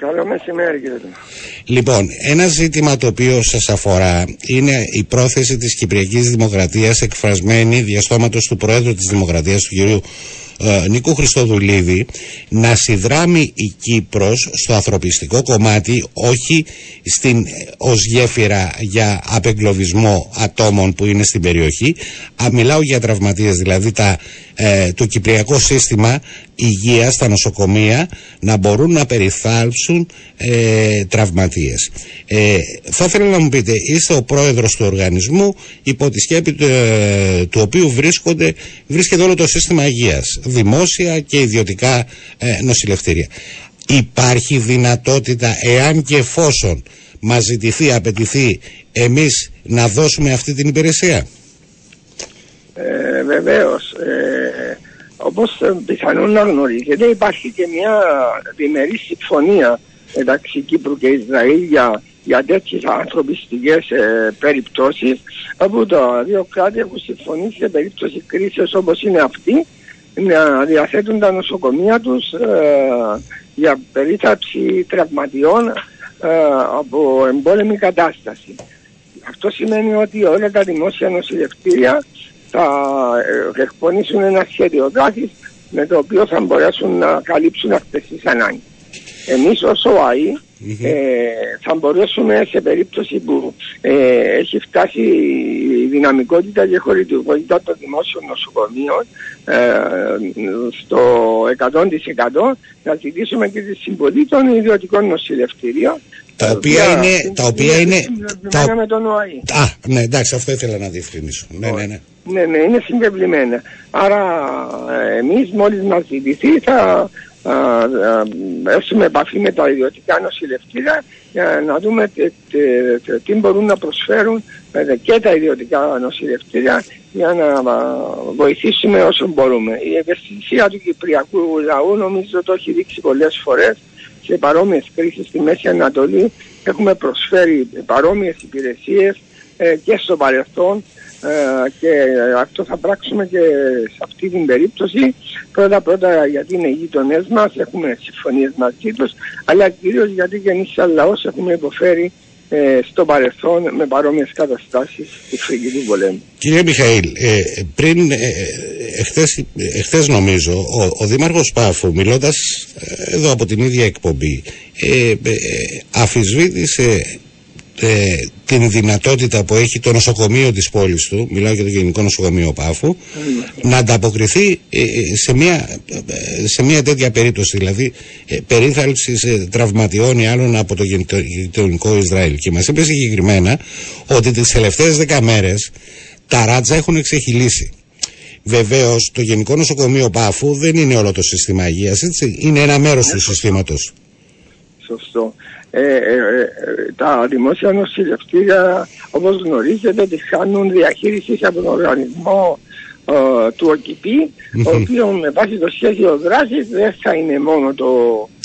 Καλό μεσημέρι κύριε. Λοιπόν, ένα ζήτημα το οποίο σας αφορά είναι η πρόθεση της Κυπριακής Δημοκρατίας εκφρασμένη διαστόματος του Προέδρου της Δημοκρατίας του κυρίου ε, Νίκου Χριστοδουλίδη να συνδράμει η Κύπρος στο ανθρωπιστικό κομμάτι όχι στην, ως γέφυρα για απεγκλωβισμό ατόμων που είναι στην περιοχή α, μιλάω για τραυματίες δηλαδή τα, ε, το κυπριακό σύστημα υγείας στα νοσοκομεία να μπορούν να περιθάλψουν ε, τραυματίες. Ε, θα ήθελα να μου πείτε, είστε ο πρόεδρος του οργανισμού υπό τη σκέπη του, ε, του οποίου βρίσκονται, βρίσκεται όλο το σύστημα υγείας, δημόσια και ιδιωτικά ε, νοσηλευτήρια. Υπάρχει δυνατότητα, εάν και εφόσον μας ζητηθεί, απαιτηθεί, εμείς να δώσουμε αυτή την υπηρεσία; Ε, βεβαίως, ε, όπως πιθανόν να γνωρίζετε υπάρχει και μια διμερή συμφωνία μεταξύ Κύπρου και Ισραήλ για, για τέτοιες ανθρωπιστικές ε, περιπτώσεις όπου τα δύο κράτη έχουν συμφωνήσει σε περίπτωση κρίσης όπως είναι αυτή να διαθέτουν τα νοσοκομεία τους ε, για περίθαψη τραυματιών ε, από εμπόλεμη κατάσταση. Αυτό σημαίνει ότι όλα τα δημόσια νοσηλευτήρια θα ε, εκπονήσουν ένα σχέδιο δράσης με το οποίο θα μπορέσουν να καλύψουν αυτές τις ανάγκες. Εμείς ως ΟΑΗ ε, θα μπορέσουμε σε περίπτωση που ε, έχει φτάσει η δυναμικότητα και η χωρητικότητα των δημόσιων νοσοκομείων ε, στο 100% να ζητήσουμε και τη συμβολή των ιδιωτικών νοσηλευτηρίων τα οποία είναι. Τα οποία είναι. Τα... με τον ΟΑΗ. Α, ναι, εντάξει, αυτό ήθελα να διευκρινίσω. Ναι, ναι, ναι. Ναι, ναι, είναι συγκεκριμένα. Άρα, εμείς μόλις μας ζητηθεί θα έρθουμε επαφή με τα ιδιωτικά νοσηλευτήρια για να δούμε τι μπορούν να προσφέρουν και τα ιδιωτικά νοσηλευτήρια για να βοηθήσουμε όσο μπορούμε. Η ευαισθησία του Κυπριακού λαού νομίζω το έχει δείξει πολλές φορές σε παρόμοιες κρίσεις στη Μέση Ανατολή. Έχουμε προσφέρει παρόμοιες υπηρεσίες ε, και στο παρελθόν ε, και αυτό θα πράξουμε και σε αυτή την περίπτωση πρώτα πρώτα γιατί είναι οι γείτονές μας έχουμε συμφωνίες μαζί τους αλλά κυρίως γιατί και εμείς σαν λαός έχουμε υποφέρει ε, στο παρελθόν με παρόμοιες καταστάσεις του φρυγγυλού πολέμου. Κύριε Μιχαήλ, ε, πριν ε, εχθές, εχθές νομίζω ο, ο Δήμαρχος Πάφου μιλώντας ε, εδώ από την ίδια εκπομπή ε, αφισβήτησε ε, την δυνατότητα που έχει το νοσοκομείο της πόλης του, μιλάω για το Γενικό Νοσοκομείο Πάφου, να ανταποκριθεί ε, ε, σε μια, ε, σε μια τέτοια περίπτωση, δηλαδή ε, περίθαλψης τραυματιών ή άλλων από το γειτονικό Ισραήλ. Και μας είπε συγκεκριμένα ότι τις τελευταίες δέκα μέρες τα ράτσα έχουν εξεχειλήσει. Βεβαίως, το Γενικό Νοσοκομείο Πάφου δεν είναι όλο το σύστημα υγείας, Είναι ένα μέρος του συστήματος. Σωστό. Ε, ε, ε, τα δημόσια νοσηλευτήρια όπως γνωρίζετε τις κάνουν διαχείριση από τον οργανισμό του ΟΚΙΠΗ ο οποίος με βάση το σχέδιο δράσης δεν θα είναι μόνο το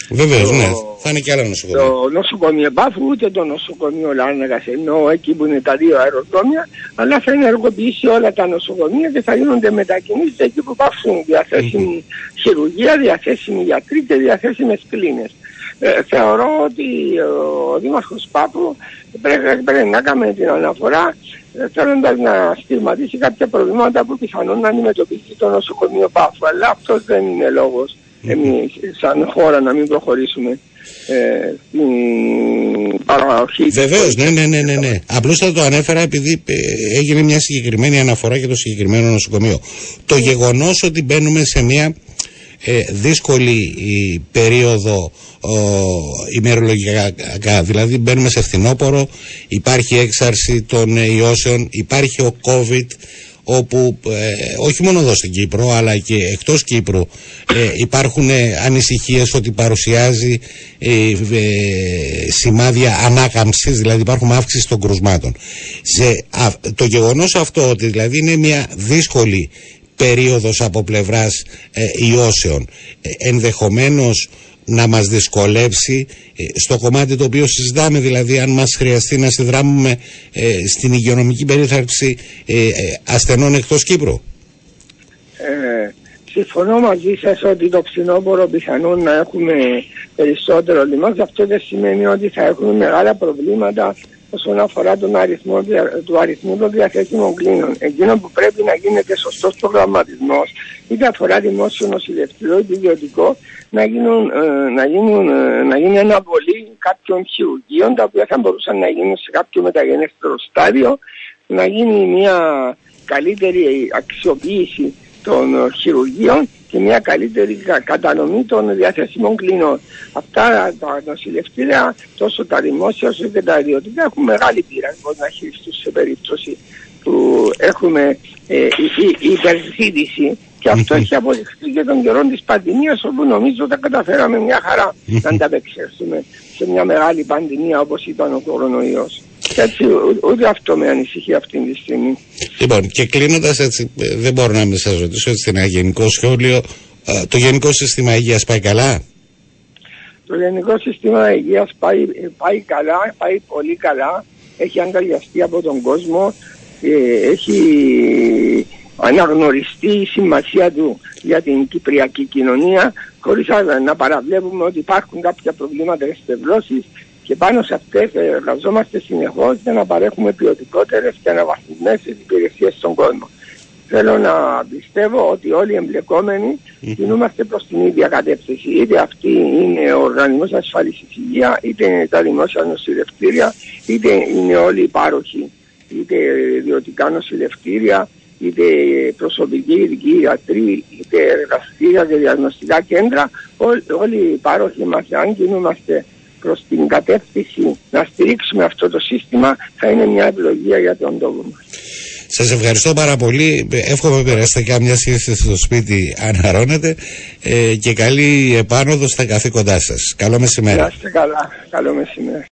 Βεβαίως, ναι. Θα είναι και άλλα νοσοκομεία. Το νοσοκομείο Μπάφου, ούτε το νοσοκομείο Λάρνακα, ενώ εκεί που είναι τα δύο αεροδρόμια, αλλά θα ενεργοποιήσει όλα τα νοσοκομεία και θα γίνονται μετακινήσεις εκεί που υπάρχουν διαθέσιμη χειρουργία, διαθέσιμοι γιατροί και διαθέσιμες κλίνες. Ε, θεωρώ ότι ο Δήμαρχος Πάπου πρέπει, πρέπει να κάνει την αναφορά ε, θέλοντας να στιγματίσει κάποια προβλήματα που πιθανόν να αντιμετωπίσει το νοσοκομείο Πάφου. Αλλά αυτός δεν είναι λόγος εμείς σαν χώρα να μην προχωρήσουμε ε, στην παραγωγή. Βεβαίως, ναι, ναι, ναι, ναι, ναι. Απλώς θα το ανέφερα επειδή ε, έγινε μια συγκεκριμένη αναφορά για το συγκεκριμένο νοσοκομείο. Το γεγονός ότι μπαίνουμε σε μια ε, δύσκολη περίοδο ημερολογικά. Δηλαδή μπαίνουμε σε φθινόπωρο, υπάρχει έξαρση των ιώσεων, υπάρχει ο COVID όπου ε, όχι μόνο εδώ στην Κύπρο αλλά και εκτός Κύπρου ε, υπάρχουν ε, ανησυχίες ότι παρουσιάζει ε, σημάδια ανάκαμψης δηλαδή υπάρχουν αύξηση των κρουσμάτων σε, το γεγονός αυτό ότι δηλαδή είναι μια δύσκολη περίοδος από πλευράς ιώσεων ενδεχομένως να μας δυσκολεύσει ε, στο κομμάτι το οποίο συζητάμε δηλαδή αν μας χρειαστεί να συνδράμουμε ε, στην υγειονομική περίθαλψη ε, ασθενών εκτός Κύπρου. Ε, συμφωνώ μαζί σας ότι το φθινόπωρο πιθανόν να έχουμε περισσότερο λιμός. Αυτό δεν σημαίνει ότι θα έχουμε μεγάλα προβλήματα όσον αφορά τον αριθμό του αριθμού των διαθέσιμων κλίνων. Εκείνο που πρέπει να γίνεται σωστός προγραμματισμός, είτε αφορά δημόσιο νοσηλευτικό είτε ιδιωτικό, να, γίνουν, ε, να, γίνουν, ε, να γίνει αναβολή κάποιων χειρουργείων τα οποία θα μπορούσαν να γίνουν σε κάποιο μεταγενέστερο στάδιο, να γίνει μια καλύτερη αξιοποίηση των χειρουργείων και μια καλύτερη κατανομή των διαθεσιμών κλινών. Αυτά τα νοσηλευτήρια, τόσο τα δημόσια όσο και τα ιδιωτικά, έχουν μεγάλη πείρα να χειριστούν σε περίπτωση που έχουμε ε, υπερζήτηση και αυτό έχει αποδειχθεί και τον καιρό της πανδημίας όπου νομίζω ότι καταφέραμε μια χαρά να ανταπεξέλθουμε σε μια μεγάλη πανδημία όπως ήταν ο κορονοϊός. Και έτσι ούτε αυτό με ανησυχεί αυτή τη στιγμή. Λοιπόν, και κλείνοντας έτσι, ε, δεν μπορώ να μην σας ρωτήσω έτσι ένα γενικό σχόλιο. Ε, το γενικό σύστημα υγείας πάει καλά; Το γενικό σύστημα υγείας πάει, πάει καλά, πάει πολύ καλά. Έχει αγκαλιαστεί από τον κόσμο. Ε, έχει αναγνωριστεί η σημασία του για την κυπριακή κοινωνία χωρίς να παραβλέπουμε ότι υπάρχουν κάποια προβλήματα εστευλώσεις και πάνω σε αυτές εργαζόμαστε συνεχώς για να παρέχουμε ποιοτικότερες και αναβαθμισμένες υπηρεσίες στον κόσμο. Θέλω να πιστεύω ότι όλοι οι εμπλεκόμενοι κινούμαστε προς την ίδια κατεύθυνση. Είτε αυτή είναι ο Οργανισμός Ασφάλισης Υγείας, είτε είναι τα δημόσια νοσηλευτήρια, είτε είναι όλοι οι πάροχοι, είτε ιδιωτικά νοσηλευτήρια, είτε προσωπικοί ειδικοί ιατροί, είτε εργαστήρια και διαγνωστικά κέντρα, όλοι οι πάροχοι μας, αν κινούμαστε προς την κατεύθυνση να στηρίξουμε αυτό το σύστημα, θα είναι μια ευλογία για τον τόπο μας. Σας ευχαριστώ πάρα πολύ. Εύχομαι περάσετε κάμια σχέση στο σπίτι αναρώνετε ε, και καλή επάνωδο στα καθήκοντά σας. Καλό μεσημέρι. Να είστε καλά. Καλό μεσημέρι.